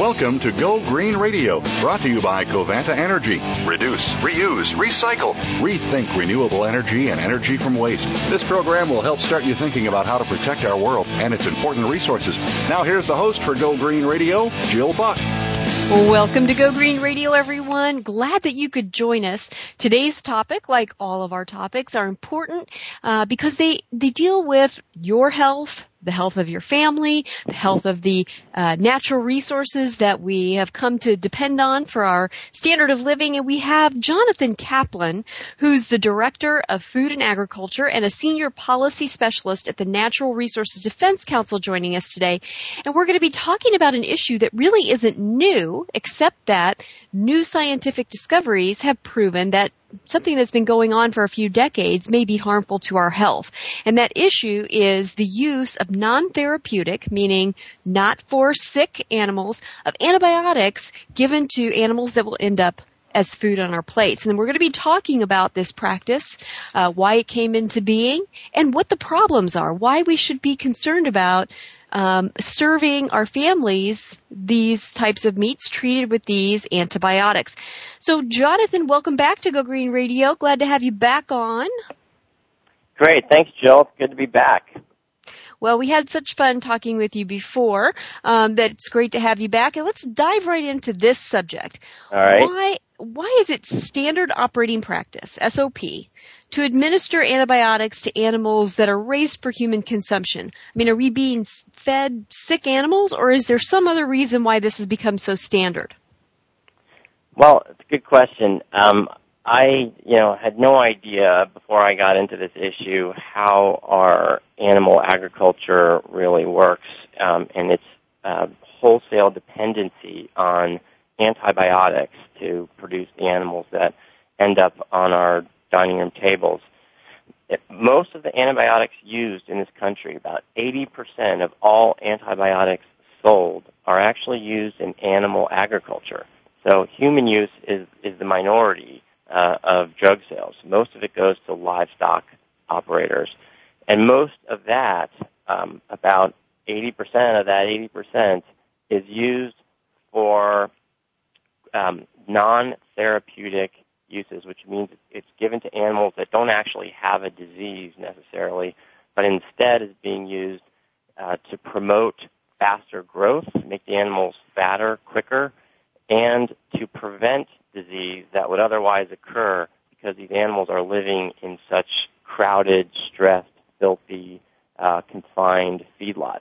Welcome to Go Green Radio, brought to you by Covanta Energy. Reduce, reuse, recycle. Rethink renewable energy and energy from waste. This program will help start you thinking about how to protect our world and its important resources. Now here's the host for Go Green Radio, Jill Buck. Welcome to Go Green Radio, everyone. Glad that you could join us. Today's topic, like all of our topics, are important uh, because they they deal with your health, the health of your family, the health of the uh, natural resources that we have come to depend on for our standard of living. And we have Jonathan Kaplan, who's the Director of Food and Agriculture and a Senior Policy Specialist at the Natural Resources Defense Council joining us today. And we're going to be talking about an issue that really isn't new, except that new scientific discoveries have proven that something that's been going on for a few decades may be harmful to our health. And that issue is the use of non-therapeutic, meaning not for sick animals, of antibiotics given to animals that will end up as food on our plates. And we're going to be talking about this practice, uh, why it came into being, and what the problems are, why we should be concerned about um, serving our families these types of meats treated with these antibiotics. So, Jonathan, welcome back to Go Green Radio. Glad to have you back on. Great. Thanks, Jill. Good to be back. Well, we had such fun talking with you before um, that it's great to have you back. And let's dive right into this subject. All right. Why why is it standard operating practice SOP to administer antibiotics to animals that are raised for human consumption? I mean, are we being fed sick animals, or is there some other reason why this has become so standard? Well, it's a good question. Um, I, you know, had no idea before I got into this issue how our animal agriculture really works um, and its uh, wholesale dependency on antibiotics to produce the animals that end up on our dining room tables. Most of the antibiotics used in this country, about 80% of all antibiotics sold, are actually used in animal agriculture. So human use is, is the minority uh, of drug sales. Most of it goes to livestock operators. And most of that, um, about 80% of that 80%, is used for um, non-therapeutic uses, which means it's given to animals that don't actually have a disease necessarily, but instead is being used uh, to promote faster growth, make the animals fatter quicker, and to prevent disease that would otherwise occur because these animals are living in such crowded, stressed, filthy, uh, confined feedlots.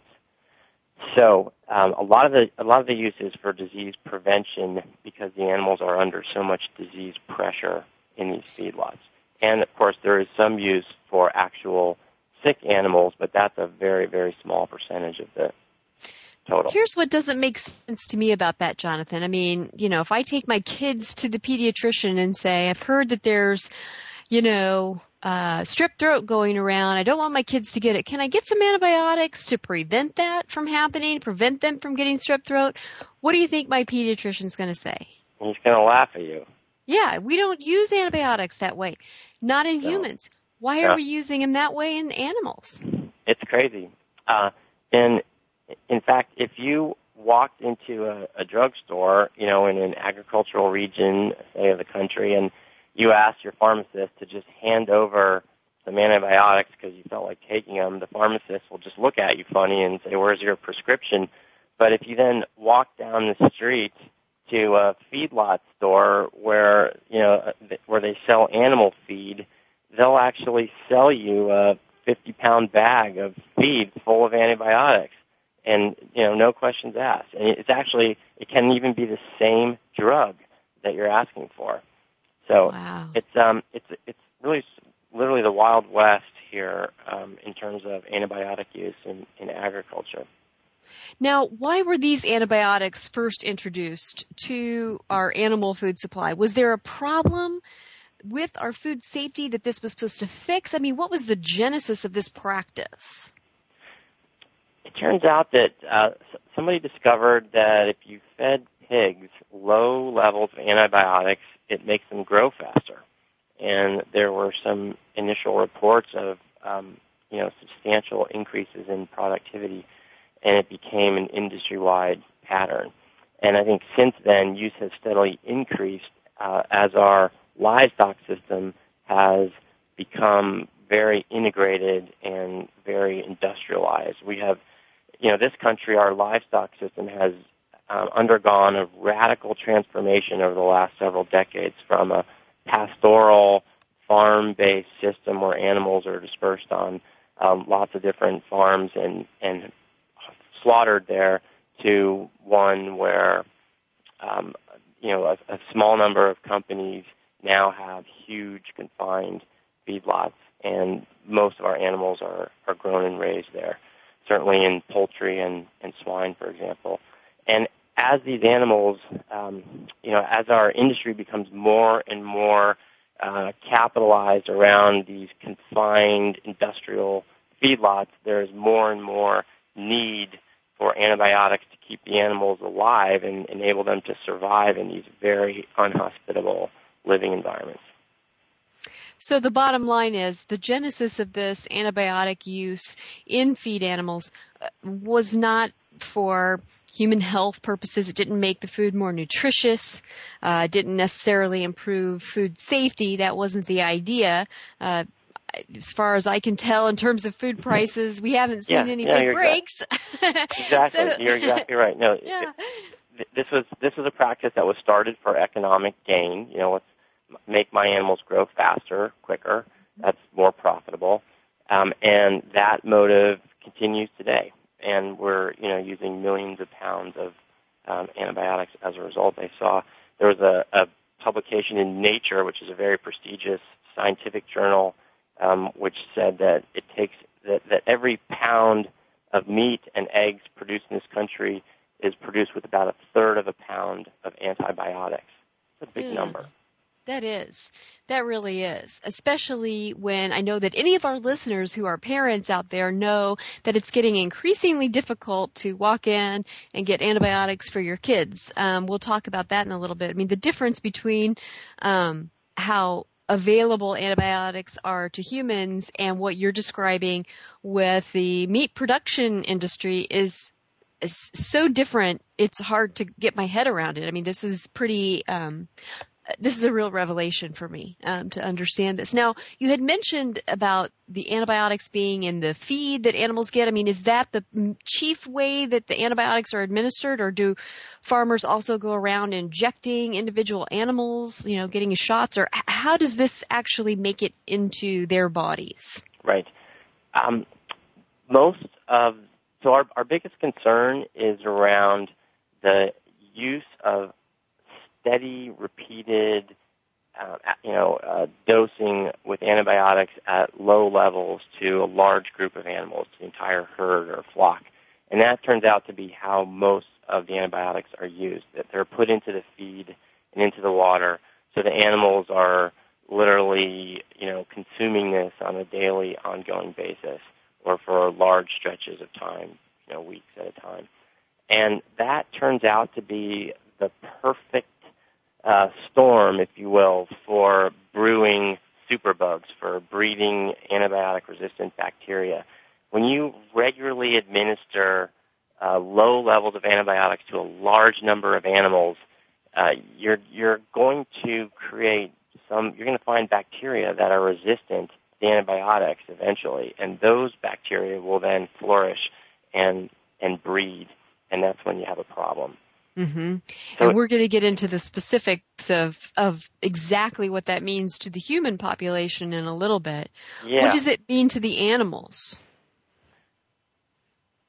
So um, a lot of the a lot of the use is for disease prevention because the animals are under so much disease pressure in these feedlots. And of course, there is some use for actual sick animals, but that's a very very small percentage of the total. Here's what doesn't make sense to me about that, Jonathan. I mean, you know, if I take my kids to the pediatrician and say, I've heard that there's, you know, uh, strep throat going around. I don't want my kids to get it. Can I get some antibiotics to prevent that from happening, prevent them from getting strep throat? What do you think my pediatrician's going to say? He's going to laugh at you. Yeah, we don't use antibiotics that way. Not in humans. Why are we using them that way in animals? It's crazy. Uh, and in fact, if you walked into a, a drugstore, you know, in an agricultural region, say, of the country, and you asked your pharmacist to just hand over some antibiotics because you felt like taking them, the pharmacist will just look at you funny and say, "Where's your prescription?" But if you then walk down the street to a feedlot store where you know where they sell animal feed, they'll actually sell you a 50 pound bag of feed full of antibiotics. And you know no questions asked. And it's actually it can even be the same drug that you're asking for so wow. it's um it's it's really literally the wild west here um, in terms of antibiotic use in, in agriculture now, why were these antibiotics first introduced to our animal food supply? Was there a problem with our food safety that this was supposed to fix? I mean, what was the genesis of this practice? It turns out that uh, somebody discovered that if you fed pigs low levels of antibiotics, it makes them grow faster. And there were some initial reports of, um, you know, substantial increases in productivity, and it became an industry-wide pattern. And I think since then, use has steadily increased uh, as our livestock system has become very integrated and very industrialized. We have, you know, this country, our livestock system has um, undergone a radical transformation over the last several decades from a pastoral farm-based system where animals are dispersed on um, lots of different farms and, and slaughtered there to one where um, you know a, a small number of companies now have huge confined feedlots, and most of our animals are, are grown and raised there. Certainly in poultry and, and swine, for example. And as these animals, um, you know, as our industry becomes more and more uh, capitalized around these confined industrial feedlots, there's more and more need for antibiotics to keep the animals alive and enable them to survive in these very unhospitable living environments. So the bottom line is the genesis of this antibiotic use in feed animals uh, was not for human health purposes. It didn't make the food more nutritious. Uh, it didn't necessarily improve food safety. That wasn't the idea. Uh, as far as I can tell, in terms of food prices, we haven't seen yeah, any no, big breaks. exactly, so, you're exactly right. No, yeah. this was this was a practice that was started for economic gain. You know, let's make my animals grow faster, quicker. That's more profitable, um, and that motive continues today. And we're you know using millions of pounds of um, antibiotics as a result. I saw there was a, a publication in Nature, which is a very prestigious scientific journal um, which said that it takes that, that every pound of meat and eggs produced in this country is produced with about a third of a pound of antibiotics. It's a big yeah, number. That is. That really is. Especially when I know that any of our listeners who are parents out there know that it's getting increasingly difficult to walk in and get antibiotics for your kids. Um, we'll talk about that in a little bit. I mean, the difference between um, how available antibiotics are to humans and what you're describing with the meat production industry is, is so different. It's hard to get my head around it. I mean, this is pretty, um, this is a real revelation for me um, to understand this. Now, you had mentioned about the antibiotics being in the feed that animals get. I mean, is that the chief way that the antibiotics are administered, or do farmers also go around injecting individual animals, you know, getting shots, or how does this actually make it into their bodies? Right. Um, most of so our our biggest concern is around the use of steady, repeated, uh, you know, uh, dosing with antibiotics at low levels to a large group of animals, to the entire herd or flock. And that turns out to be how most of the antibiotics are used, that they're put into the feed and into the water so the animals are literally, you know, consuming this on a daily, ongoing basis or for large stretches of time, you know, weeks at a time. And that turns out to be the perfect uh, storm, if you will, for brewing superbugs, for breeding antibiotic-resistant bacteria. When you regularly administer uh, low levels of antibiotics to a large number of animals, uh, you're you're going to create some. You're going to find bacteria that are resistant to antibiotics eventually, and those bacteria will then flourish and and breed, and that's when you have a problem. Mm-hmm. So and we're going to get into the specifics of of exactly what that means to the human population in a little bit. Yeah. What does it mean to the animals?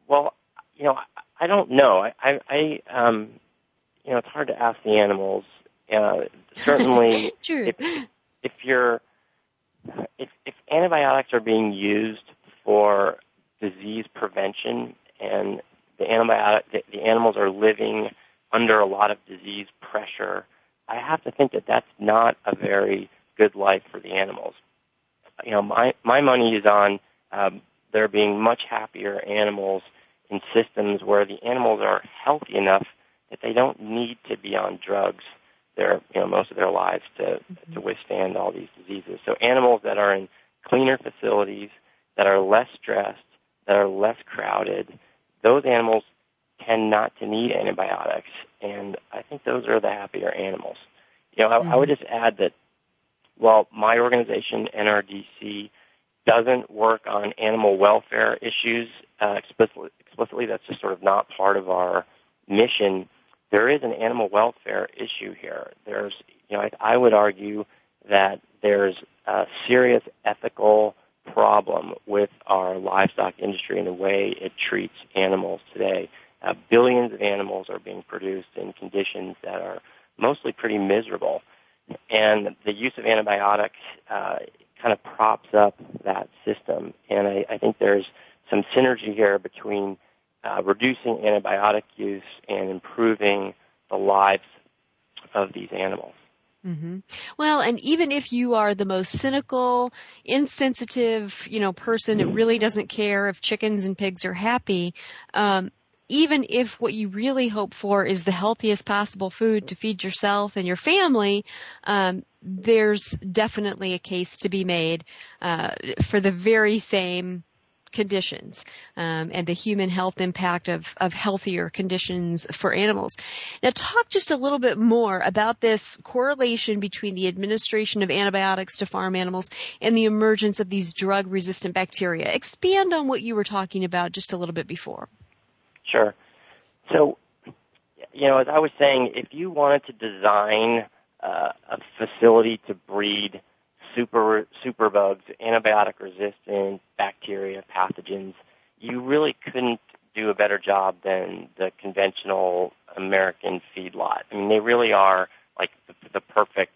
Well, you know, I, don't know. I, I, I, um, you know, it's hard to ask the animals. Uh, certainly, if if you're if if antibiotics are being used for disease prevention and the antibiotic the, the animals are living under a lot of disease pressure, I have to think that that's not a very good life for the animals. You know, my my money is on um, there being much happier animals in systems where the animals are healthy enough that they don't need to be on drugs their you know most of their lives to mm-hmm. to withstand all these diseases. So animals that are in cleaner facilities that are less stressed, that are less crowded, those animals tend not to need antibiotics, and I think those are the happier animals. You know, I, mm-hmm. I would just add that while my organization, NRDC, doesn't work on animal welfare issues uh, explicitly, explicitly, that's just sort of not part of our mission. There is an animal welfare issue here. There's, you know, I, I would argue that there's a serious ethical problem with our livestock industry and the way it treats animals today. Uh, billions of animals are being produced in conditions that are mostly pretty miserable. And the use of antibiotics uh, kind of props up that system. And I, I think there's some synergy here between uh, reducing antibiotic use and improving the lives of these animals. Mm-hmm. Well, and even if you are the most cynical, insensitive, you know, person that really doesn't care if chickens and pigs are happy, um, even if what you really hope for is the healthiest possible food to feed yourself and your family, um, there's definitely a case to be made uh, for the very same conditions um, and the human health impact of, of healthier conditions for animals. Now, talk just a little bit more about this correlation between the administration of antibiotics to farm animals and the emergence of these drug-resistant bacteria. Expand on what you were talking about just a little bit before. Sure. So, you know, as I was saying, if you wanted to design uh, a facility to breed super superbugs, antibiotic resistant bacteria, pathogens, you really couldn't do a better job than the conventional American feedlot. I mean, they really are like the, the perfect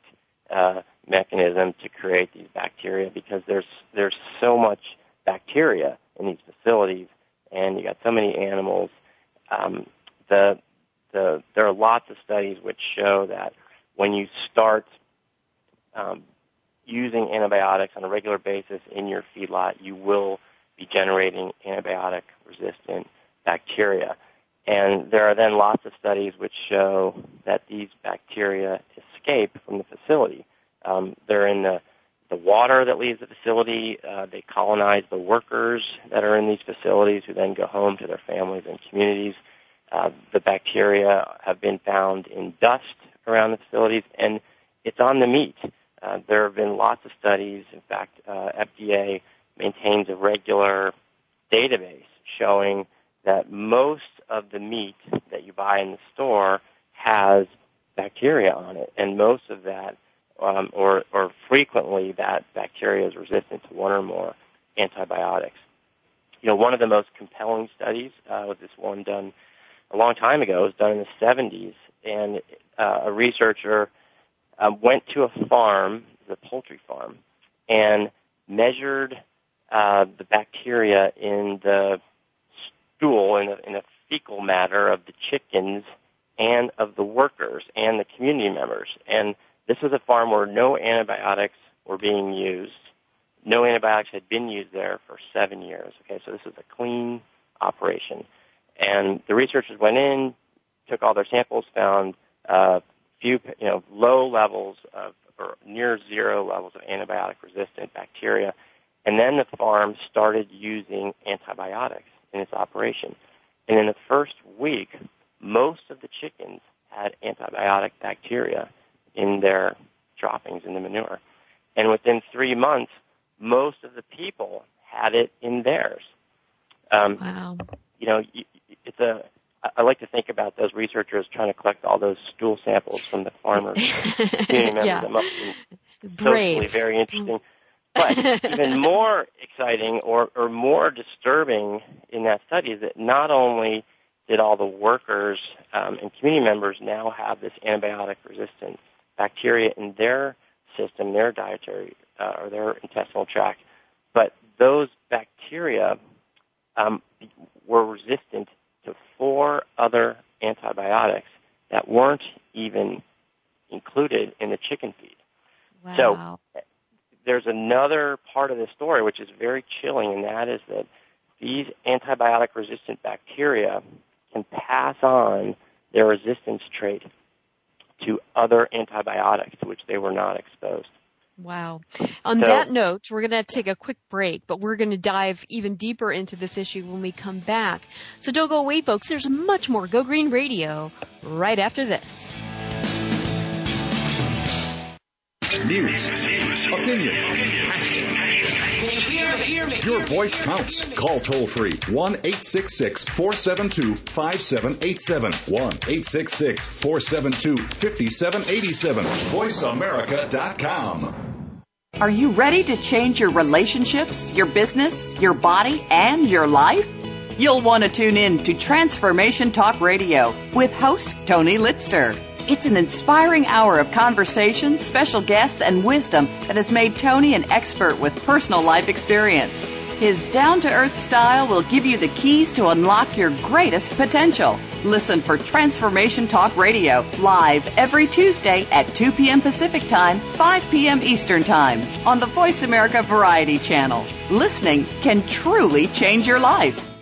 uh, mechanism to create these bacteria because there's there's so much bacteria in these facilities, and you got so many animals. Um, the the there are lots of studies which show that when you start um, using antibiotics on a regular basis in your feedlot, you will be generating antibiotic resistant bacteria. And there are then lots of studies which show that these bacteria escape from the facility. Um, they're in the, water that leaves the facility. Uh, they colonize the workers that are in these facilities who then go home to their families and communities. Uh, the bacteria have been found in dust around the facilities, and it's on the meat. Uh, there have been lots of studies. In fact, uh, FDA maintains a regular database showing that most of the meat that you buy in the store has bacteria on it, and most of that, um, or or frequently, that bacteria is resistant to one or more antibiotics. You know, one of the most compelling studies uh, was this one done a long time ago. It was done in the 70s, and uh, a researcher uh, went to a farm, the poultry farm, and measured uh, the bacteria in the stool, in the, in the fecal matter of the chickens and of the workers and the community members. And this was a farm where no antibiotics were being used. No antibiotics had been used there for seven years. Okay, so this is a clean operation. And the researchers went in, took all their samples, found uh, few, you know, low levels of or near zero levels of antibiotic resistant bacteria. And then the farm started using antibiotics in its operation. And in the first week, most of the chickens had antibiotic bacteria in their droppings in the manure. And within three months, most of the people had it in theirs. Um, wow. You know, it's a I like to think about those researchers trying to collect all those stool samples from the farmers. yeah. That must socially very interesting. But even more exciting or, or more disturbing in that study is that not only did all the workers um, and community members now have this antibiotic resistant bacteria in their system, their dietary uh, or their intestinal tract, but those bacteria um, were resistant to four other antibiotics that weren't even included in the chicken feed. Wow. So there's another part of the story which is very chilling, and that is that these antibiotic resistant bacteria can pass on their resistance trait to other antibiotics to which they were not exposed. Wow. On so, that note, we're going to take a quick break, but we're going to dive even deeper into this issue when we come back. So don't go away, folks. There's much more Go Green Radio right after this. News, opinion, your voice counts. Call toll free 1 866 472 5787. 1 866 472 5787. VoiceAmerica.com. Are you ready to change your relationships, your business, your body, and your life? You'll want to tune in to Transformation Talk Radio with host Tony Litzter. It's an inspiring hour of conversation, special guests, and wisdom that has made Tony an expert with personal life experience. His down to earth style will give you the keys to unlock your greatest potential. Listen for Transformation Talk Radio live every Tuesday at 2 p.m. Pacific Time, 5 p.m. Eastern Time on the Voice America Variety Channel. Listening can truly change your life.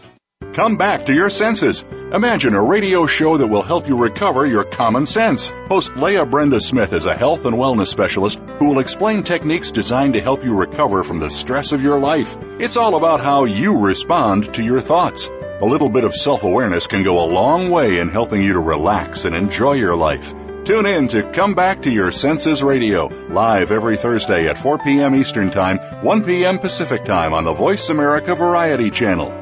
Come back to your senses. Imagine a radio show that will help you recover your common sense. Host Leah Brenda Smith is a health and wellness specialist who will explain techniques designed to help you recover from the stress of your life. It's all about how you respond to your thoughts. A little bit of self awareness can go a long way in helping you to relax and enjoy your life. Tune in to Come Back to Your Senses Radio, live every Thursday at 4 p.m. Eastern Time, 1 p.m. Pacific Time on the Voice America Variety Channel.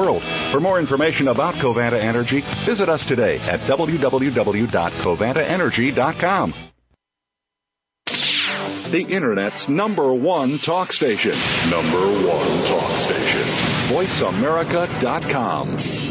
world. For more information about Covanta Energy, visit us today at www.covantaenergy.com. The Internet's number one talk station. Number one talk station. VoiceAmerica.com.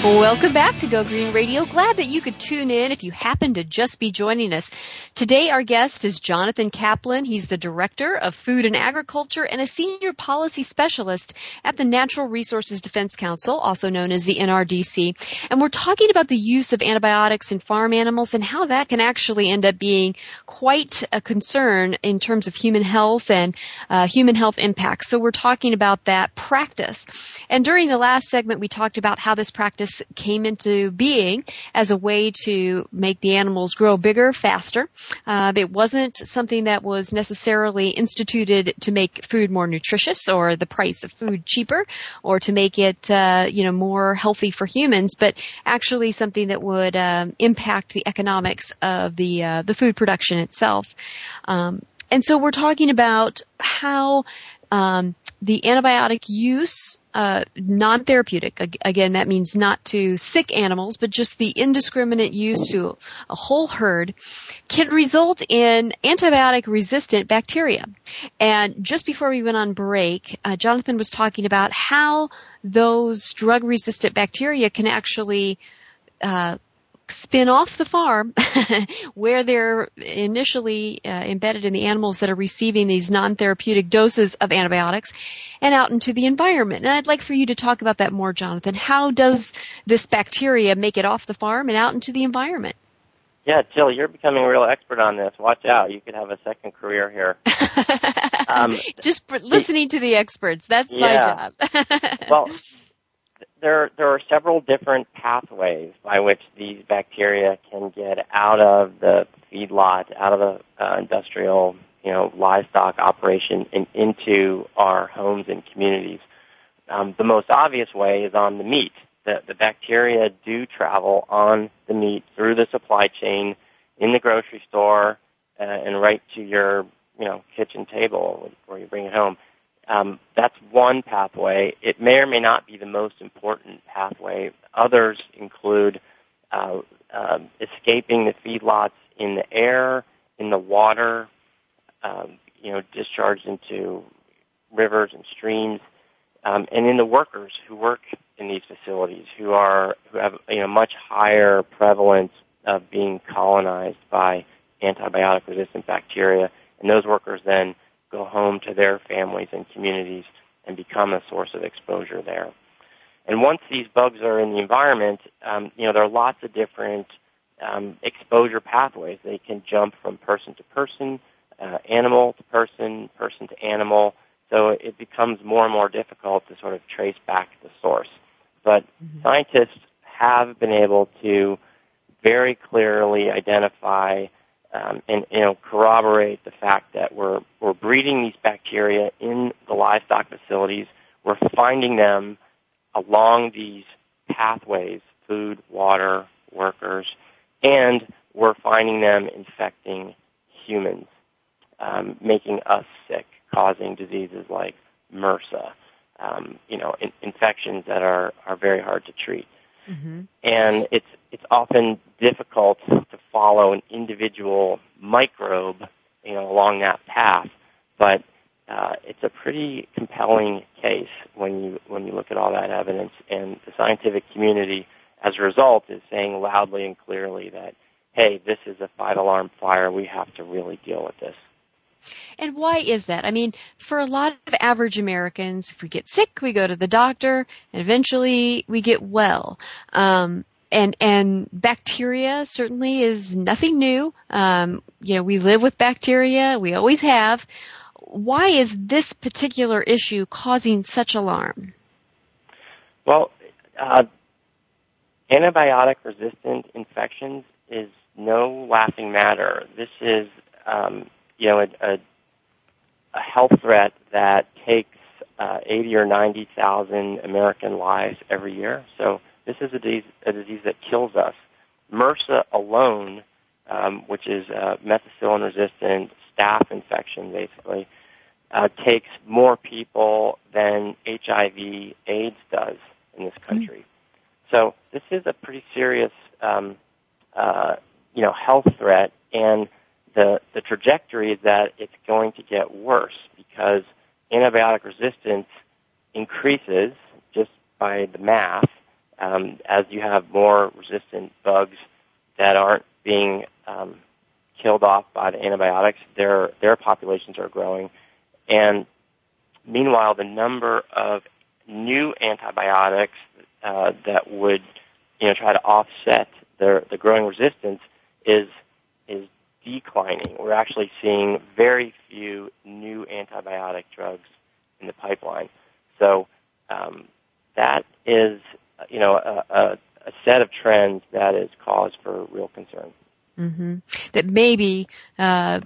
Welcome back to Go Green Radio. Glad that you could tune in if you happen to just be joining us. Today our guest is Jonathan Kaplan. He's the Director of Food and Agriculture and a Senior Policy Specialist at the Natural Resources Defense Council, also known as the NRDC. And we're talking about the use of antibiotics in farm animals and how that can actually end up being quite a concern in terms of human health and uh, human health impacts. So we're talking about that practice. And during the last segment we talked about how this practice came into being as a way to make the animals grow bigger faster. Uh, it wasn't something that was necessarily instituted to make food more nutritious or the price of food cheaper or to make it, uh, you know, more healthy for humans, but actually something that would um, impact the economics of the uh, the food production itself. Um, and so we're talking about how um, the antibiotic use, uh, non-therapeutic, again, that means not to sick animals, but just the indiscriminate use to a whole herd, can result in antibiotic-resistant bacteria. And just before we went on break, uh, Jonathan was talking about how those drug-resistant bacteria can actually uh, spin off the farm where they're initially uh, embedded in the animals that are receiving these non-therapeutic doses of antibiotics and out into the environment. And I'd like for you to talk about that more, Jonathan. How does this bacteria make it off the farm and out into the environment? Yeah, Jill, you're becoming a real expert on this. Watch out. You could have a second career here. um, Just listening to the experts. That's yeah. my job. well, there there are several different pathways by which these bacteria can get out of the feedlot, out of the uh, industrial, you know, livestock operation and into our homes and communities. Um, the most obvious way is on the meat. the, the bacteria do travel on the meat through the supply chain in the grocery store uh, and right to your you know kitchen table where you bring it home. Um, that's one pathway. It may or may not be the most important pathway. Others include uh, uh, escaping the feedlots in the air, in the water, um, you know, discharged into rivers and streams, um, and in the workers who work in these facilities, who are who have you know much higher prevalence of being colonized by antibiotic-resistant bacteria, and those workers then go home to their families and communities and become a source of exposure there. And once these bugs are in the environment, um, you know there are lots of different um, exposure pathways. They can jump from person to person, uh, animal to person, person to animal. So it becomes more and more difficult to sort of trace back the source. But mm-hmm. scientists have been able to very clearly identify um, and you know corroborate the fact that we're we're breeding these bacteria in the livestock facilities. We're finding them along these pathways: food, water, workers, and we're finding them infecting humans, um, making us sick, causing diseases like MRSA, um, you know, in, infections that are, are very hard to treat. Mm-hmm. And it's, it's often difficult to follow an individual microbe, you know, along that path, but uh, it's a pretty compelling case when you when you look at all that evidence, and the scientific community as a result, is saying loudly and clearly that, hey, this is a five alarm fire. We have to really deal with this. And why is that? I mean, for a lot of average Americans, if we get sick, we go to the doctor, and eventually we get well. Um, and and bacteria certainly is nothing new. Um, you know, we live with bacteria, we always have. Why is this particular issue causing such alarm? Well, uh, Antibiotic resistant infections is no laughing matter. This is, um, you know, a, a, a, health threat that takes uh, 80 or 90,000 American lives every year. So this is a disease, a disease that kills us. MRSA alone, um, which is a methicillin-resistant staph infection, basically, uh, takes more people than HIV AIDS does in this country. Mm-hmm. So this is a pretty serious, um, uh, you know, health threat, and the the trajectory is that it's going to get worse because antibiotic resistance increases just by the math um, as you have more resistant bugs that aren't being um, killed off by the antibiotics. Their their populations are growing, and meanwhile, the number of new antibiotics uh, that would you know try to offset the the growing resistance is is declining. We're actually seeing very few new antibiotic drugs in the pipeline. So um, that is you know a, a, a set of trends that is cause for real concern. Mm-hmm. That maybe uh,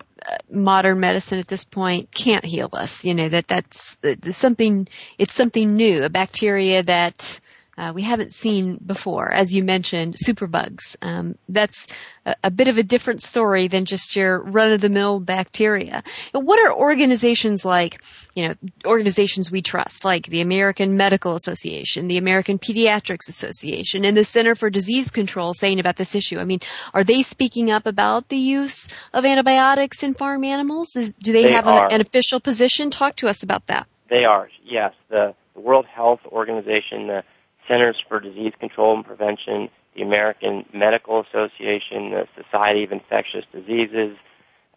modern medicine at this point can't heal us. You know that that's, something. It's something new, a bacteria that uh, we haven't seen before. As you mentioned, superbugs. Um, that's a, a, bit of a different story than just your run-of-the-mill bacteria. But what are organizations like, you know, organizations we trust, like the American Medical Association, the American Pediatrics Association, and the Center for Disease Control saying about this issue? I mean, are they speaking up about the use of antibiotics in farm animals? Is, do they, they have an, an official position? Talk to us about that. They are, yes. The, the World Health Organization, the Centers for Disease Control and Prevention, the American Medical Association, the Society of Infectious Diseases,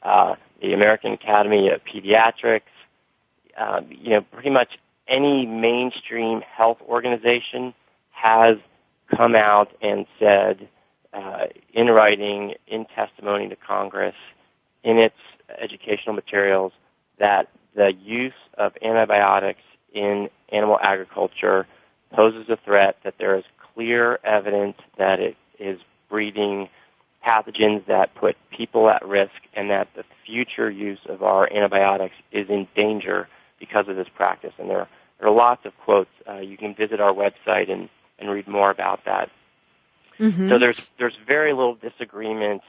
uh, the American Academy of Pediatrics, uh, you know, pretty much any mainstream health organization has come out and said uh, in writing, in testimony to Congress, in its educational materials, that the use of antibiotics in animal agriculture poses a threat, that there is clear evidence that it is breeding pathogens that put people at risk and that the future use of our antibiotics is in danger because of this practice. And there, there are lots of quotes. Uh, you can visit our website and and read more about that. Mm-hmm. So there's there's very little disagreement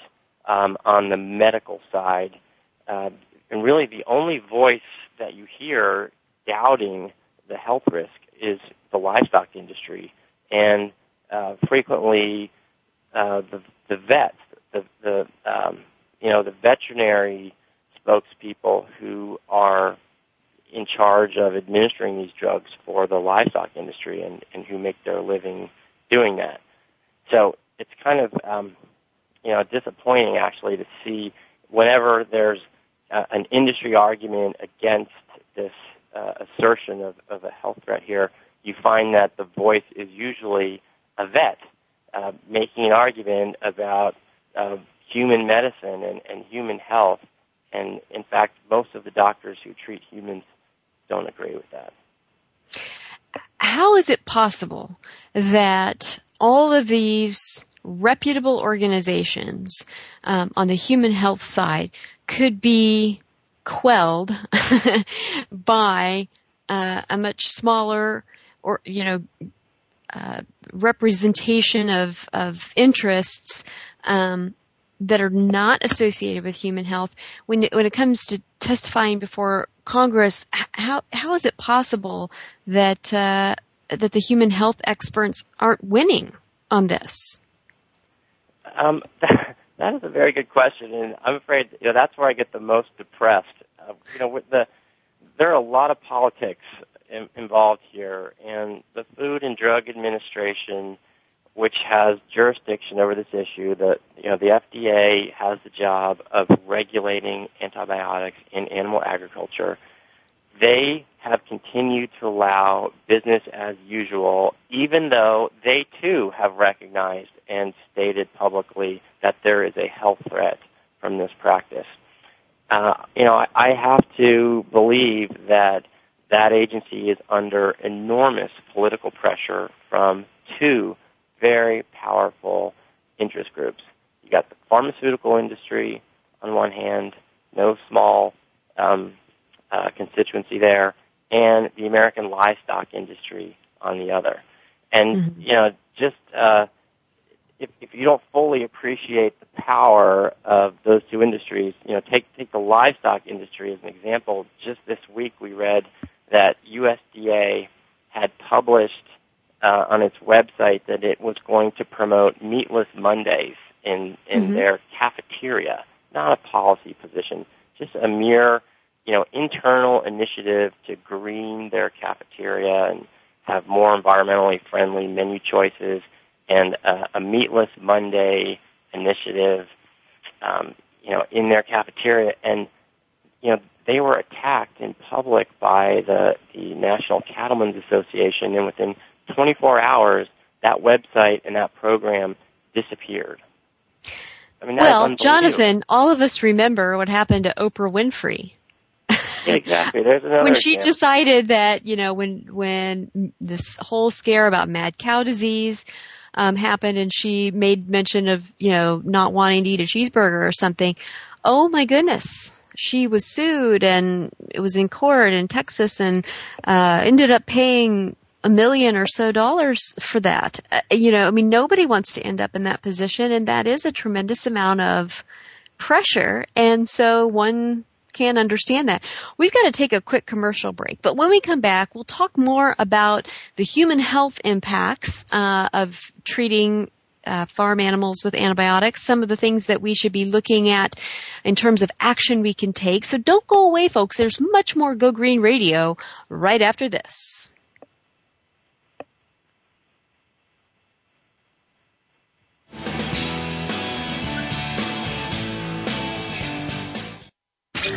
um, on the medical side, uh, and really the only voice that you hear doubting the health risk is the livestock industry, and uh, frequently uh, the the vets, the the um, you know the veterinary spokespeople who are in charge of administering these drugs for the livestock industry and, and who make their living doing that. So it's kind of um, you know disappointing actually to see whenever there's uh, an industry argument against this uh, assertion of, of a health threat here, you find that the voice is usually a vet uh, making an argument about uh, human medicine and, and human health. And in fact, most of the doctors who treat humans don't agree with that. How is it possible that all of these reputable organizations um, on the human health side could be quelled by uh, a much smaller or you know uh, representation of of interests um, that are not associated with human health. When when it comes to testifying before Congress how how is it possible that uh, that the human health experts aren't winning on this? Um, that, is a very good question and I'm afraid you know that's where I get the most depressed uh, you know with the there are a lot of politics in, involved here, and the Food and Drug Administration, which has jurisdiction over this issue, that you know the FDA has the job of regulating antibiotics in animal agriculture. They have continued to allow business as usual, even though they too have recognized and stated publicly that there is a health threat from this practice. Uh, you know, I, I have to believe that that agency is under enormous political pressure from two very powerful interest groups. You got the pharmaceutical industry on one hand, no small um, uh, constituency there, and the American livestock industry on the other. And mm-hmm. you know, just uh, if, if you don't fully appreciate the power of those two industries, you know, take take the livestock industry as an example. Just this week, we read that USDA had published uh, on its website that it was going to promote meatless Mondays in in mm-hmm. their cafeteria, not a policy position, just a mere you know internal initiative to green their cafeteria and have more environmentally friendly menu choices and uh, a meatless Monday initiative um, you know in their cafeteria and you know they were attacked in public by the, the National Cattlemen's Association, and within 24 hours, that website and that program disappeared. I mean, well, Jonathan, all of us remember what happened to Oprah Winfrey. exactly. When she decided that, you know, when when this whole scare about mad cow disease um, happened, and she made mention of, you know, not wanting to eat a cheeseburger or something. Oh my goodness, she was sued and it was in court in Texas and uh, ended up paying a million or so dollars for that. Uh, you know, I mean, nobody wants to end up in that position, and that is a tremendous amount of pressure. And so one can understand that. We've got to take a quick commercial break, but when we come back, we'll talk more about the human health impacts uh, of treating uh, farm animals with antibiotics, some of the things that we should be looking at in terms of action we can take. So don't go away, folks. There's much more Go Green Radio right after this.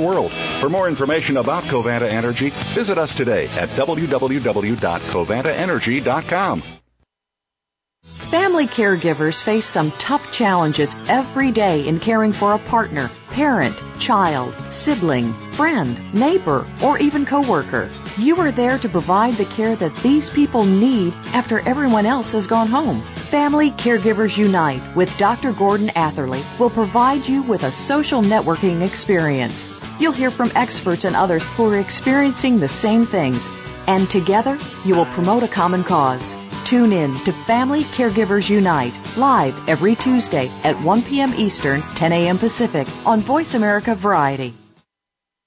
world. For more information about Covanta Energy, visit us today at www.covantaenergy.com. Family caregivers face some tough challenges every day in caring for a partner, parent, child, sibling, friend, neighbor, or even coworker. You are there to provide the care that these people need after everyone else has gone home. Family Caregivers Unite with Dr. Gordon Atherley will provide you with a social networking experience. You'll hear from experts and others who are experiencing the same things, and together you will promote a common cause. Tune in to Family Caregivers Unite live every Tuesday at 1 p.m. Eastern, 10 a.m. Pacific on Voice America Variety.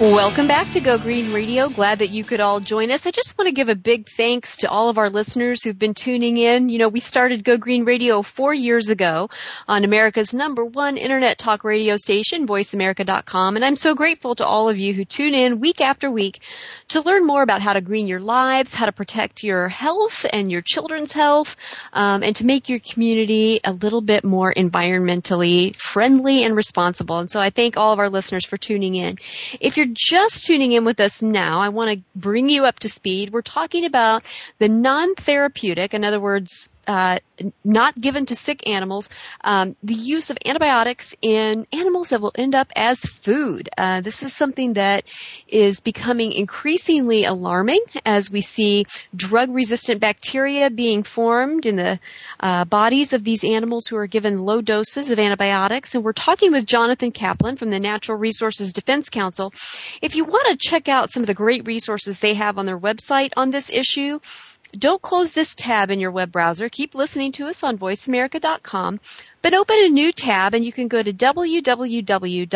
Welcome back to Go Green Radio. Glad that you could all join us. I just want to give a big thanks to all of our listeners who've been tuning in. You know, we started Go Green Radio four years ago on America's number one internet talk radio station, voiceamerica.com. And I'm so grateful to all of you who tune in week after week to learn more about how to green your lives, how to protect your health and your children's health, um, and to make your community a little bit more environmentally friendly and responsible. And so I thank all of our listeners for tuning in. If you're just tuning in with us now, I want to bring you up to speed. We're talking about the non-therapeutic, in other words, uh, not given to sick animals, um, the use of antibiotics in animals that will end up as food. Uh, this is something that is becoming increasingly alarming as we see drug-resistant bacteria being formed in the uh, bodies of these animals who are given low doses of antibiotics. And we're talking with Jonathan Kaplan from the Natural Resources Defense Council. If you want to check out some of the great resources they have on their website on this issue, don't close this tab in your web browser. Keep listening to us on voiceamerica.com, but open a new tab and you can go to www.nrdc.org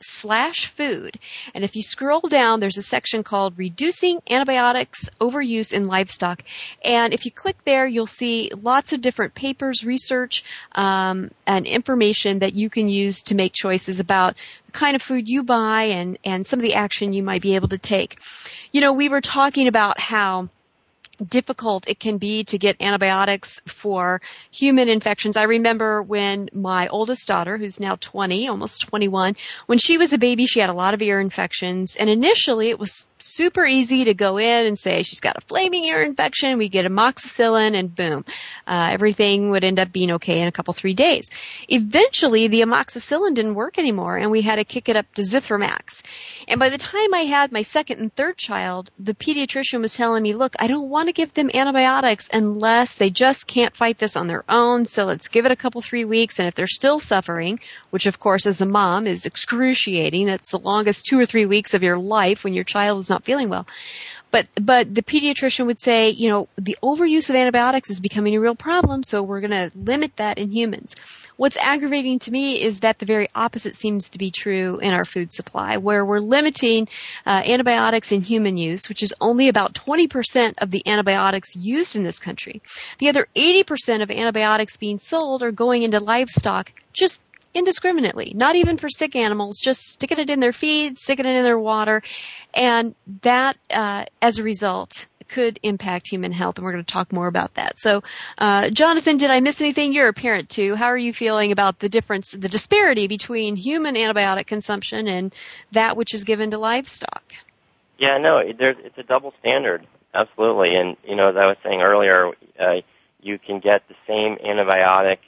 slash food. And if you scroll down, there's a section called Reducing Antibiotics Overuse in Livestock. And if you click there, you'll see lots of different papers, research, um, and information that you can use to make choices about the kind of food you buy and, and some of the action you might be able to take. You know, we were talking about how difficult it can be to get antibiotics for human infections. I remember when my oldest daughter, who's now 20, almost 21, when she was a baby, she had a lot of ear infections. And initially it was super easy to go in and say she's got a flaming ear infection. We get amoxicillin and boom, uh, everything would end up being okay in a couple, three days. Eventually the amoxicillin didn't work anymore and we had to kick it up to Zithromax. And by the time I had my second and third child, the pediatrician was telling me, look, I don't want want to give them antibiotics unless they just can't fight this on their own. So let's give it a couple, three weeks. And if they're still suffering, which of course as a mom is excruciating, that's the longest two or three weeks of your life when your child is not feeling well. But, but the pediatrician would say, you know, the overuse of antibiotics is becoming a real problem, so we're going to limit that in humans. What's aggravating to me is that the very opposite seems to be true in our food supply, where we're limiting uh, antibiotics in human use, which is only about 20% of the antibiotics used in this country. The other 80% of antibiotics being sold are going into livestock just indiscriminately, not even for sick animals, just sticking it in their feed, sticking it in their water, and that, uh, as a result, could impact human health, and we're going to talk more about that. So, uh, Jonathan, did I miss anything? You're a parent too. How are you feeling about the difference, the disparity between human antibiotic consumption and that which is given to livestock? Yeah, no, it's a double standard, absolutely. And you know, as I was saying earlier, uh, you can get the same antibiotic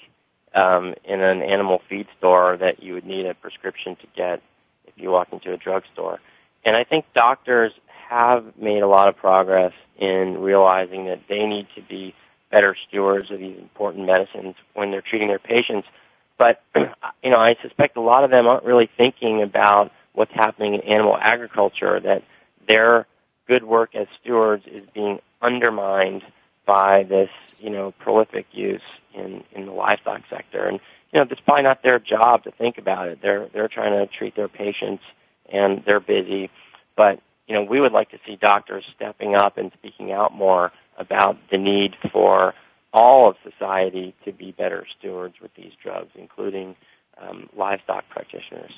um, in an animal feed store that you would need a prescription to get if you walk into a drugstore. And I think doctors have made a lot of progress in realizing that they need to be better stewards of these important medicines when they're treating their patients. But, you know, I suspect a lot of them aren't really thinking about what's happening in animal agriculture, that their good work as stewards is being undermined by this, you know, prolific use in, in the livestock sector. And, you know, it's probably not their job to think about it. They're, they're trying to treat their patients and they're busy. But, you know, we would like to see doctors stepping up and speaking out more about the need for all of society to be better stewards with these drugs, including um, livestock practitioners.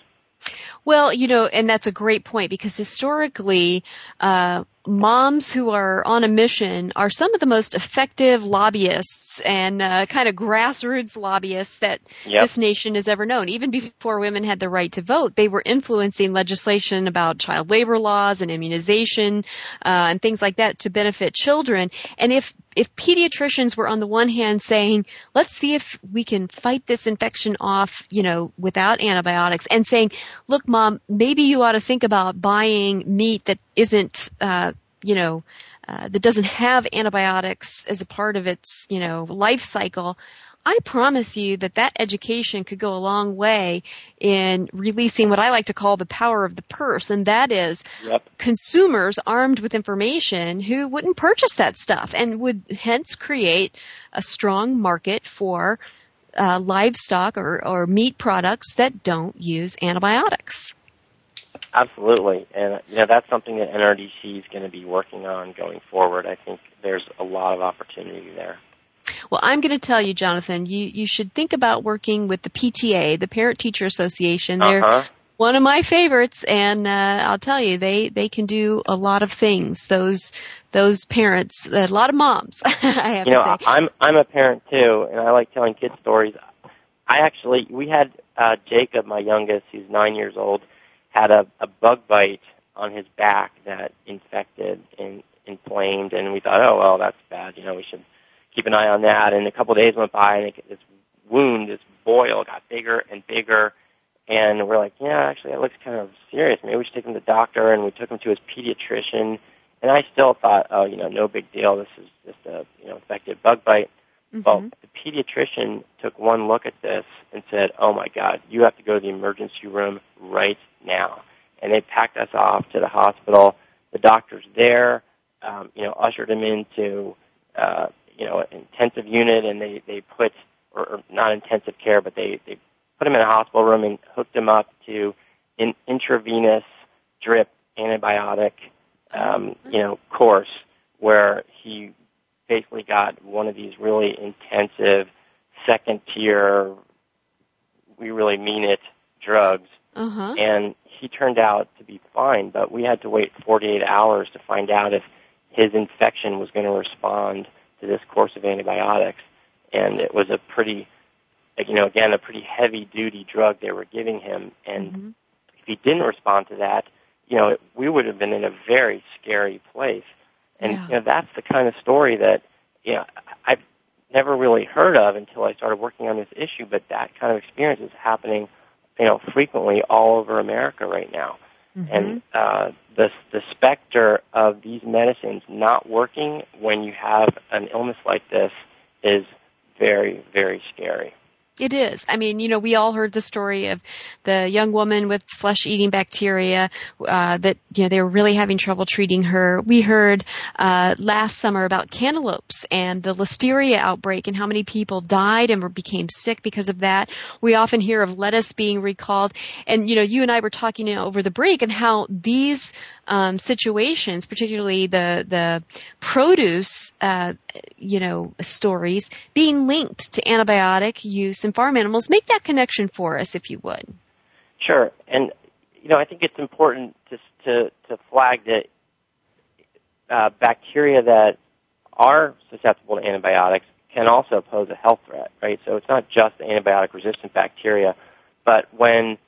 Well, you know, and that's a great point because historically, uh, moms who are on a mission are some of the most effective lobbyists and uh, kind of grassroots lobbyists that yep. this nation has ever known. Even before women had the right to vote, they were influencing legislation about child labor laws and immunization uh, and things like that to benefit children. And if if pediatricians were on the one hand saying, let's see if we can fight this infection off, you know, without antibiotics, and saying, look, mom, maybe you ought to think about buying meat that isn't uh, you know, uh, that doesn't have antibiotics as a part of its, you know, life cycle, I promise you that that education could go a long way in releasing what I like to call the power of the purse, and that is yep. consumers armed with information who wouldn't purchase that stuff and would hence create a strong market for uh, livestock or, or meat products that don't use antibiotics. Absolutely, and you know that's something that NRDC is going to be working on going forward. I think there's a lot of opportunity there. Well, I'm going to tell you, Jonathan, you you should think about working with the PTA, the Parent Teacher Association. They're uh-huh. One of my favorites, and uh, I'll tell you, they they can do a lot of things. Those those parents, a lot of moms. I have you know, to say. I'm I'm a parent too, and I like telling kids stories. I actually we had uh, Jacob, my youngest, who's nine years old had a, a bug bite on his back that infected and inflamed, and we thought, oh well, that's bad. You know, we should keep an eye on that. And a couple of days went by, and it, this wound, this boil, got bigger and bigger. And we're like, yeah, actually, that looks kind of serious. Maybe we should take him to the doctor. And we took him to his pediatrician. And I still thought, oh, you know, no big deal. This is just a you know infected bug bite. Mm-hmm. Well, the pediatrician took one look at this and said, "Oh my God, you have to go to the emergency room right now." And they packed us off to the hospital. The doctors there, um, you know, ushered him into, uh, you know, an intensive unit, and they they put, or, or not intensive care, but they they put him in a hospital room and hooked him up to an intravenous drip antibiotic, um, you know, course where he basically got one of these really intensive second tier, we really mean it drugs. Uh-huh. And he turned out to be fine, but we had to wait 48 hours to find out if his infection was going to respond to this course of antibiotics. And it was a pretty, you know, again, a pretty heavy duty drug they were giving him. And mm-hmm. if he didn't respond to that, you know, we would have been in a very scary place. And yeah. you know, that's the kind of story that you know I've never really heard of until I started working on this issue. But that kind of experience is happening, you know, frequently all over America right now. Mm-hmm. And uh, the the specter of these medicines not working when you have an illness like this is very very scary. It is. I mean, you know, we all heard the story of the young woman with flesh-eating bacteria uh, that you know they were really having trouble treating her. We heard uh, last summer about cantaloupes and the listeria outbreak and how many people died and became sick because of that. We often hear of lettuce being recalled, and you know, you and I were talking you know, over the break and how these um, situations, particularly the the produce, uh, you know, stories being linked to antibiotic use in farm animals. Make that connection for us, if you would. Sure, and you know, I think it's important to to, to flag that uh, bacteria that are susceptible to antibiotics can also pose a health threat, right? So it's not just antibiotic resistant bacteria, but when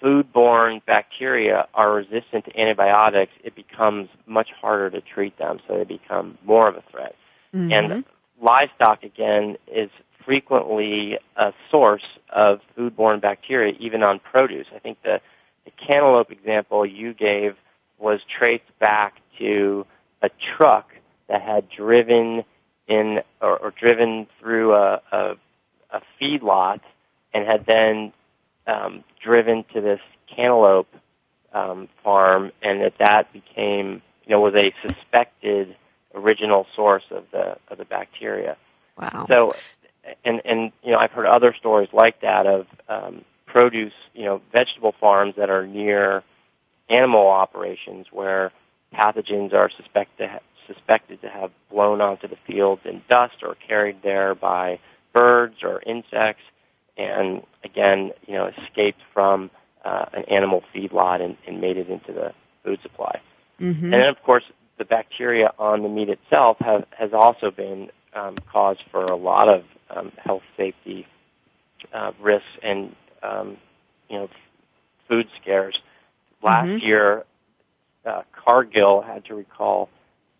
foodborne bacteria are resistant to antibiotics, it becomes much harder to treat them, so they become more of a threat. Mm-hmm. And livestock again is frequently a source of foodborne bacteria, even on produce. I think the, the cantaloupe example you gave was traced back to a truck that had driven in or, or driven through a, a, a feedlot and had then um, driven to this cantaloupe um, farm, and that that became you know was a suspected original source of the of the bacteria. Wow. So, and and you know I've heard other stories like that of um, produce, you know, vegetable farms that are near animal operations where pathogens are suspected suspected to have blown onto the fields in dust or carried there by birds or insects, and again, you know, escaped from uh, an animal feedlot and, and made it into the food supply. Mm-hmm. And then, of course, the bacteria on the meat itself have, has also been um, cause for a lot of um, health safety uh, risks and um, you know food scares. Last Mhm. year, uh, Cargill had to recall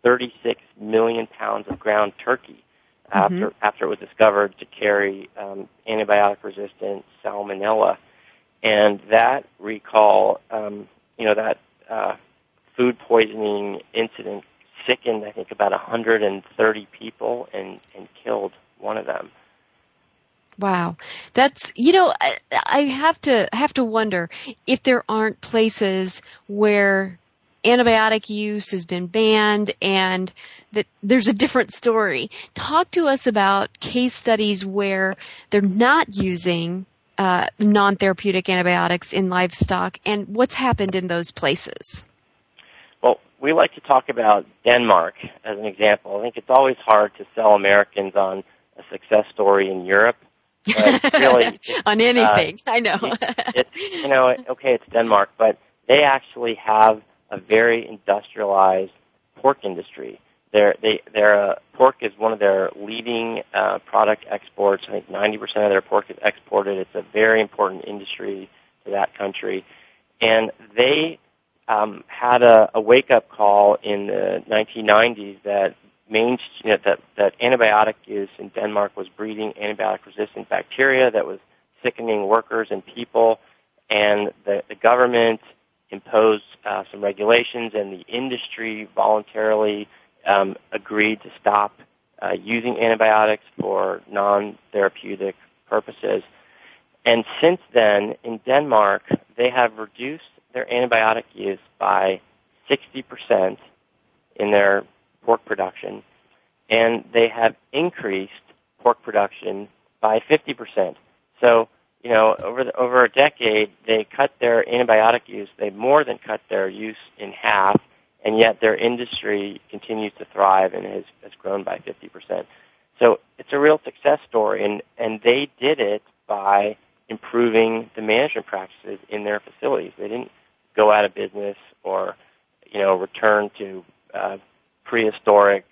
36 million pounds of ground turkey after after it was discovered to carry um, antibiotic-resistant salmonella, and that recall, um, you know, that uh, food poisoning incident sickened, I think, about 130 people and and killed one of them. Wow. That's, you know, I, I have to, have to wonder if there aren't places where antibiotic use has been banned and that there's a different story. Talk to us about case studies where they're not using uh, non-therapeutic antibiotics in livestock and what's happened in those places. Well, we like to talk about Denmark as an example. I think it's always hard to sell Americans on a success story in Europe. But really, on anything, I know. it's you know okay it's Denmark, but they actually have a very industrialized pork industry. Their they their uh, pork is one of their leading uh, product exports. I think 90% of their pork is exported. It's a very important industry to that country, and they um, had a, a wake up call in the 1990s that main you know, that that antibiotic use in Denmark was breeding antibiotic resistant bacteria that was sickening workers and people, and the, the government imposed uh, some regulations, and the industry voluntarily um, agreed to stop uh, using antibiotics for non-therapeutic purposes. And since then, in Denmark, they have reduced their antibiotic use by 60% in their pork production, and they have increased pork production by 50%. So, you know, over the, over a decade, they cut their antibiotic use. They more than cut their use in half, and yet their industry continues to thrive and has, has grown by 50%. So it's a real success story, and and they did it by improving the management practices in their facilities. They didn't go out of business or, you know, return to uh, prehistoric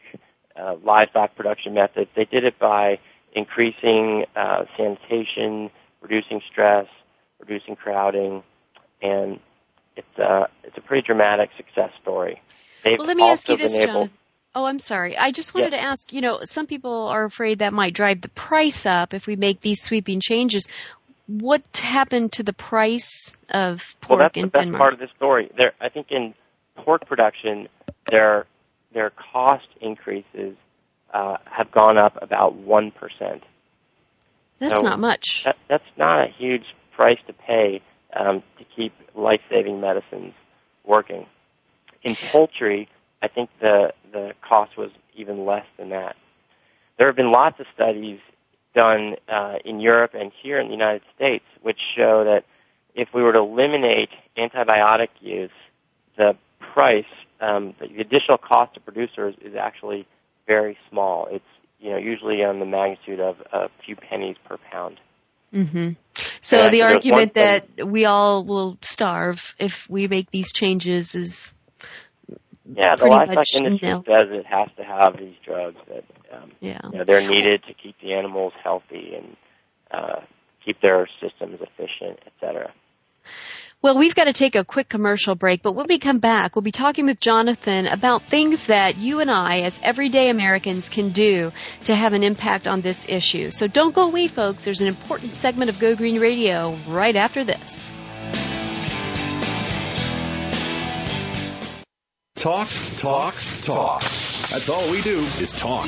uh, livestock production methods. They did it by increasing uh, sanitation, reducing stress, reducing crowding, and it's uh, it's a pretty dramatic success story. They've Well, let me also ask you this, able. Jonathan. Oh, I'm sorry. I just wanted to ask, you know, some people are afraid that might drive the price up if we make these sweeping changes. What happened to the price of pork Well, that's the best Denmark? part of the story. There, I think in pork production, their their cost increases uh, have gone up about one percent. That's so not much. That, that's not a huge price to pay um, to keep life-saving medicines working. In poultry, I think the the cost was even less than that. There have been lots of studies done uh, in Europe and here in the United States which show that if we were to eliminate antibiotic use, the price, um, the additional cost to producers is actually very small. It's you know usually on the magnitude of a few pennies per pound. hmm So Yeah, the argument that we all will starve if we make these changes is Yeah, the pretty livestock industry nil. says it has to have these drugs that um, yeah. you know, they're needed to keep the animals healthy and uh, keep their systems efficient, et cetera. Well, we've got to take a quick commercial break, but when we come back, we'll be talking with Jonathan about things that you and I, as everyday Americans, can do to have an impact on this issue. So don't go away, folks. There's an important segment of Go Green Radio right after this. Talk, talk, talk. That's all we do is talk.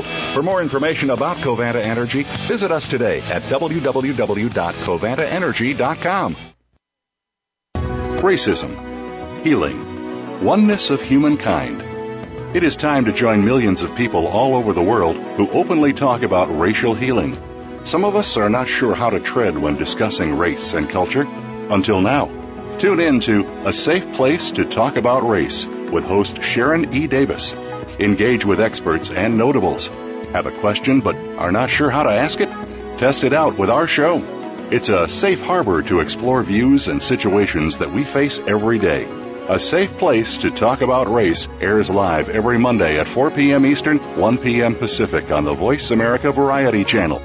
For more information about Covanta Energy, visit us today at www.covantaenergy.com. Racism, healing, oneness of humankind. It is time to join millions of people all over the world who openly talk about racial healing. Some of us are not sure how to tread when discussing race and culture until now. Tune in to A Safe Place to Talk About Race with host Sharon E. Davis. Engage with experts and notables. Have a question but are not sure how to ask it? Test it out with our show. It's a safe harbor to explore views and situations that we face every day. A Safe Place to Talk About Race airs live every Monday at 4 p.m. Eastern, 1 p.m. Pacific on the Voice America Variety Channel.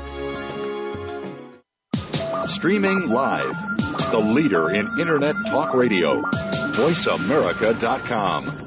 Streaming live, the leader in Internet Talk Radio, VoiceAmerica.com.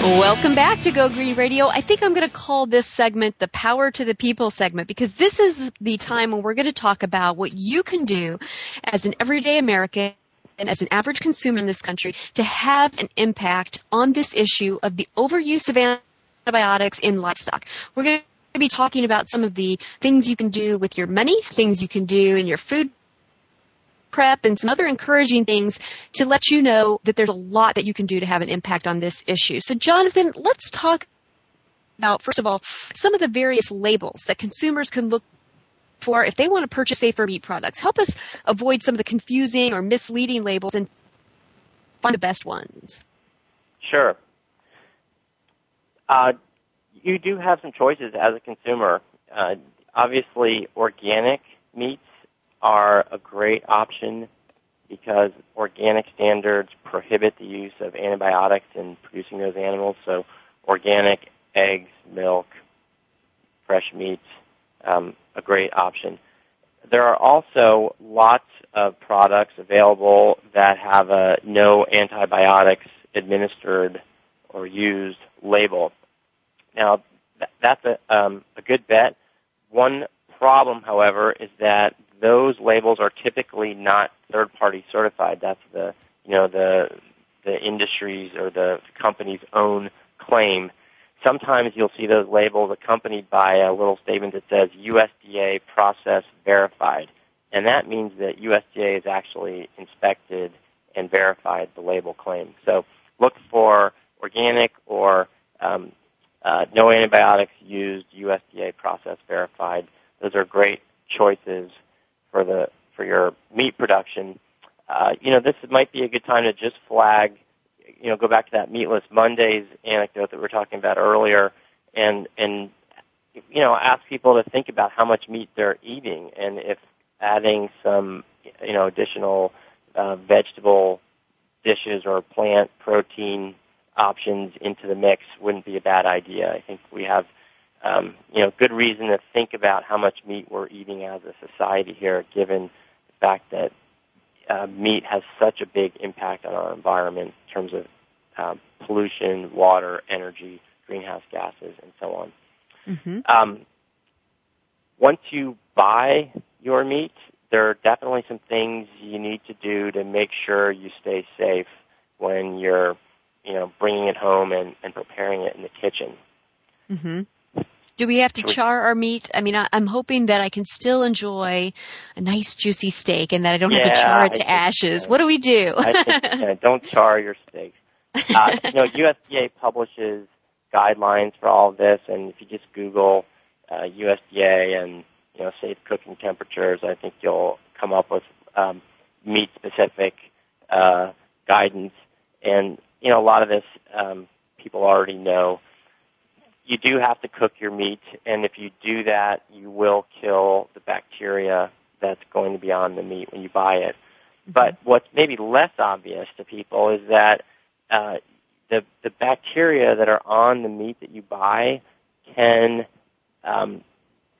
Welcome back to Go Green Radio. I think I'm going to call this segment the Power to the People segment because this is the time when we're going to talk about what you can do as an everyday American and as an average consumer in this country to have an impact on this issue of the overuse of antibiotics in livestock. We're going to be talking about some of the things you can do with your money, things you can do in your food prep and some other encouraging things to let you know that there's a lot that you can do to have an impact on this issue. So Jonathan, let's talk about, first of all, some of the various labels that consumers can look for if they want to purchase safer meat products. Help us avoid some of the confusing or misleading labels and find the best ones. Sure. Uh, you do have some choices as a consumer. Uh, obviously, organic meats are a great option because organic standards prohibit the use of antibiotics in producing those animals. So organic eggs, milk, fresh meats, um, a great option. There are also lots of products available that have a no antibiotics administered or used label. Now, that's a, um, a good bet. One problem, however, is that those labels are typically not third party certified. That's the you know the the industry's or the company's own claim. Sometimes you'll see those labels accompanied by a little statement that says USDA process verified. And that means that USDA has actually inspected and verified the label claim. So look for organic or um, uh, no antibiotics used, USDA process verified. Those are great choices for the for your meat production, uh, you know, this might be a good time to just flag, you know, go back to that meatless Mondays anecdote that we were talking about earlier, and and you know, ask people to think about how much meat they're eating, and if adding some, you know, additional uh, vegetable dishes or plant protein options into the mix wouldn't be a bad idea. I think we have um, you know, good reason to think about how much meat we're eating as a society here, given the fact that uh, meat has such a big impact on our environment in terms of um, pollution, water, energy, greenhouse gases, and so on. Mm-hmm. Um, once you buy your meat, there are definitely some things you need to do to make sure you stay safe when you're, you know, bringing it home and, and preparing it in the kitchen. Mm-hmm. Do we have to char our meat? I mean, I, am hoping that I can still enjoy a nice juicy steak and that I don't yeah, have to char it to ashes. What do we do? I think, uh, don't char your steaks. Uh, you know, USDA publishes guidelines for all of this, and if you just Google uh, USDA and you know safe cooking temperatures, I think you'll come up with um, meat specific uh, guidance. And you know, a lot of this um, people already know you do have to cook your meat, and if you do that, you will kill the bacteria that's going to be on the meat when you buy it. Mm-hmm. But what's maybe less obvious to people is that uh, the the bacteria that are on the meat that you buy can um,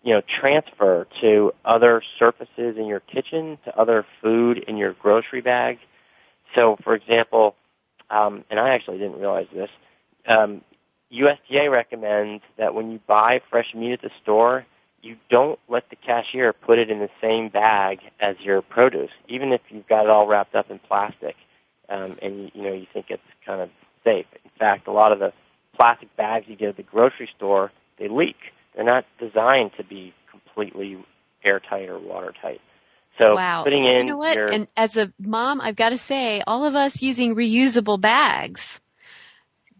you know transfer to other surfaces in your kitchen, to other food in your grocery bag. So, for example, um, and I actually didn't realize this. Um, USDA recommends that when you buy fresh meat at the store, you don't let the cashier put it in the same bag as your produce, even if you've got it all wrapped up in plastic, um, and you know you think it's kind of safe. In fact, a lot of the plastic bags you get at the grocery store they leak. They're not designed to be completely airtight or watertight. So wow. putting in you know what? Your, and as a mom, I've got to say, all of us using reusable bags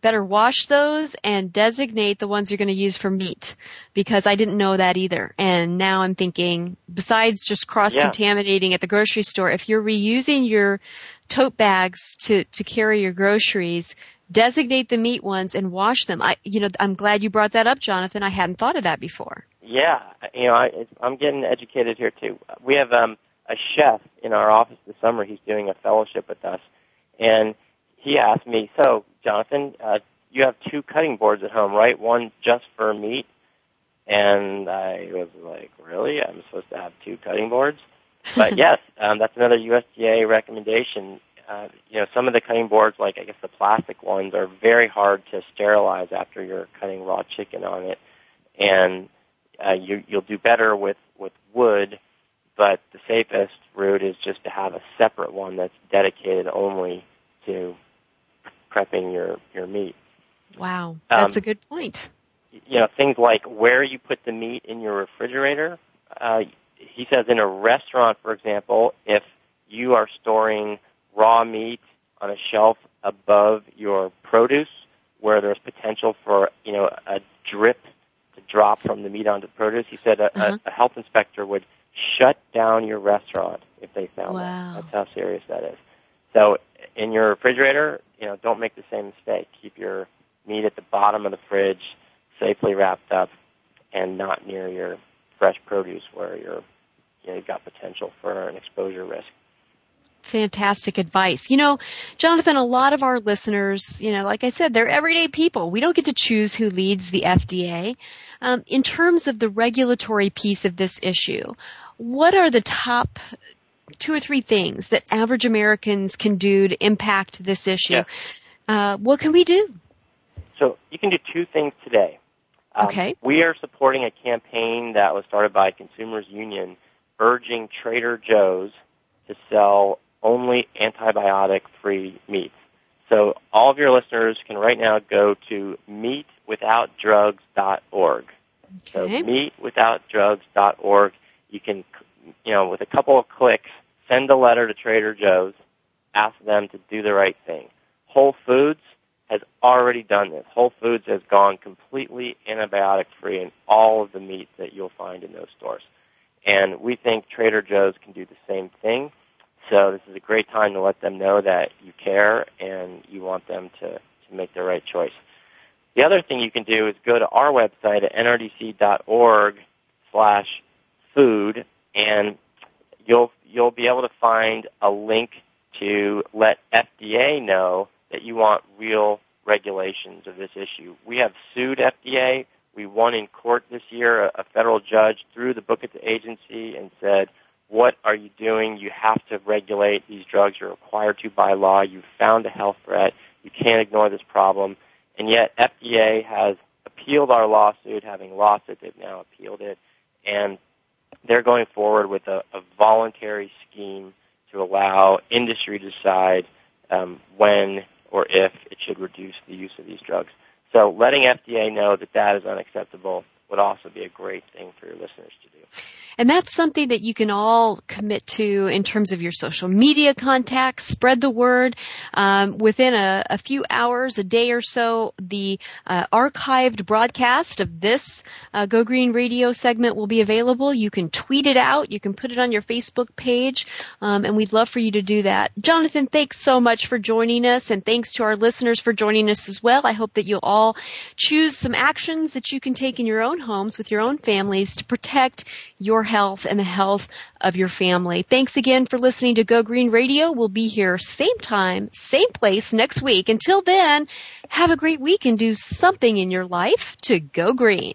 better wash those and designate the ones you're going to use for meat because I didn't know that either. And now I'm thinking, besides just cross-contaminating yeah. at the grocery store, if you're reusing your tote bags to, to carry your groceries, designate the meat ones and wash them. I, you know, I'm glad you brought that up, Jonathan. I hadn't thought of that before. Yeah, you know, I, I'm getting educated here too. We have um, a chef in our office this summer. He's doing a fellowship with us, and he asked me, "So, Jonathan, uh, you have two cutting boards at home, right? One just for meat." And I was like, "Really? I'm supposed to have two cutting boards?" But yes, um, that's another USDA recommendation. Uh, you know, some of the cutting boards, like I guess the plastic ones, are very hard to sterilize after you're cutting raw chicken on it, and uh, you, you'll do better with with wood. But the safest route is just to have a separate one that's dedicated only to prepping your your meat. Wow, that's um, a good point. You know, things like where you put the meat in your refrigerator. Uh, he says in a restaurant, for example, if you are storing raw meat on a shelf above your produce, where there's potential for you know a drip to drop from the meat onto the produce, he said a, uh-huh. a, a health inspector would shut down your restaurant if they found wow. that. That's how serious that is. So in your refrigerator, you know, don't make the same mistake. Keep your meat at the bottom of the fridge, safely wrapped up, and not near your fresh produce where you're, you know, you've got potential for an exposure risk. Fantastic advice. You know, Jonathan, a lot of our listeners, you know, like I said, they're everyday people. We don't get to choose who leads the FDA. Um, in terms of the regulatory piece of this issue, what are the top two or three things that average Americans can do to impact this issue. Yeah. Uh, what can we do? So you can do two things today. Um, okay. We are supporting a campaign that was started by Consumers Union urging Trader Joe's to sell only antibiotic-free meats. So all of your listeners can right now go to meatwithoutdrugs.org. Okay. So meatwithoutdrugs.org. You can you know, with a couple of clicks, send a letter to Trader Joe's, ask them to do the right thing. Whole Foods has already done this. Whole Foods has gone completely antibiotic free in all of the meat that you'll find in those stores. And we think Trader Joe's can do the same thing. So this is a great time to let them know that you care and you want them to, to make the right choice. The other thing you can do is go to our website at nrdc.org slash food and you'll you'll be able to find a link to let FDA know that you want real regulations of this issue. We have sued FDA. We won in court this year. A, a federal judge threw the book at the agency and said, what are you doing? You have to regulate these drugs. You're required to by law. You've found a health threat. You can't ignore this problem. And yet FDA has appealed our lawsuit, having lost it. They've now appealed it. And they're going forward with a, a voluntary scheme to allow industry to decide um, when or if it should reduce the use of these drugs. So letting FDA know that that is unacceptable would also be a great thing for your listeners to do. And that's something that you can all commit to in terms of your social media contacts. Spread the word. Um, within a, a, few hours, a day or so, the uh, archived broadcast of this uh, Go Green Radio segment will be available. You can tweet it out. You can put it on your Facebook page, um, and we'd love for you to do that. Jonathan, thanks so much for joining us, and thanks to our listeners for joining us as well. I hope that you'll all choose some actions that you can take in your own homes with your own families to protect your health and the health of your family. Thanks again for listening to Go Green Radio. We'll be here same time, same place next week. Until then, have a great week and do something in your life to go green.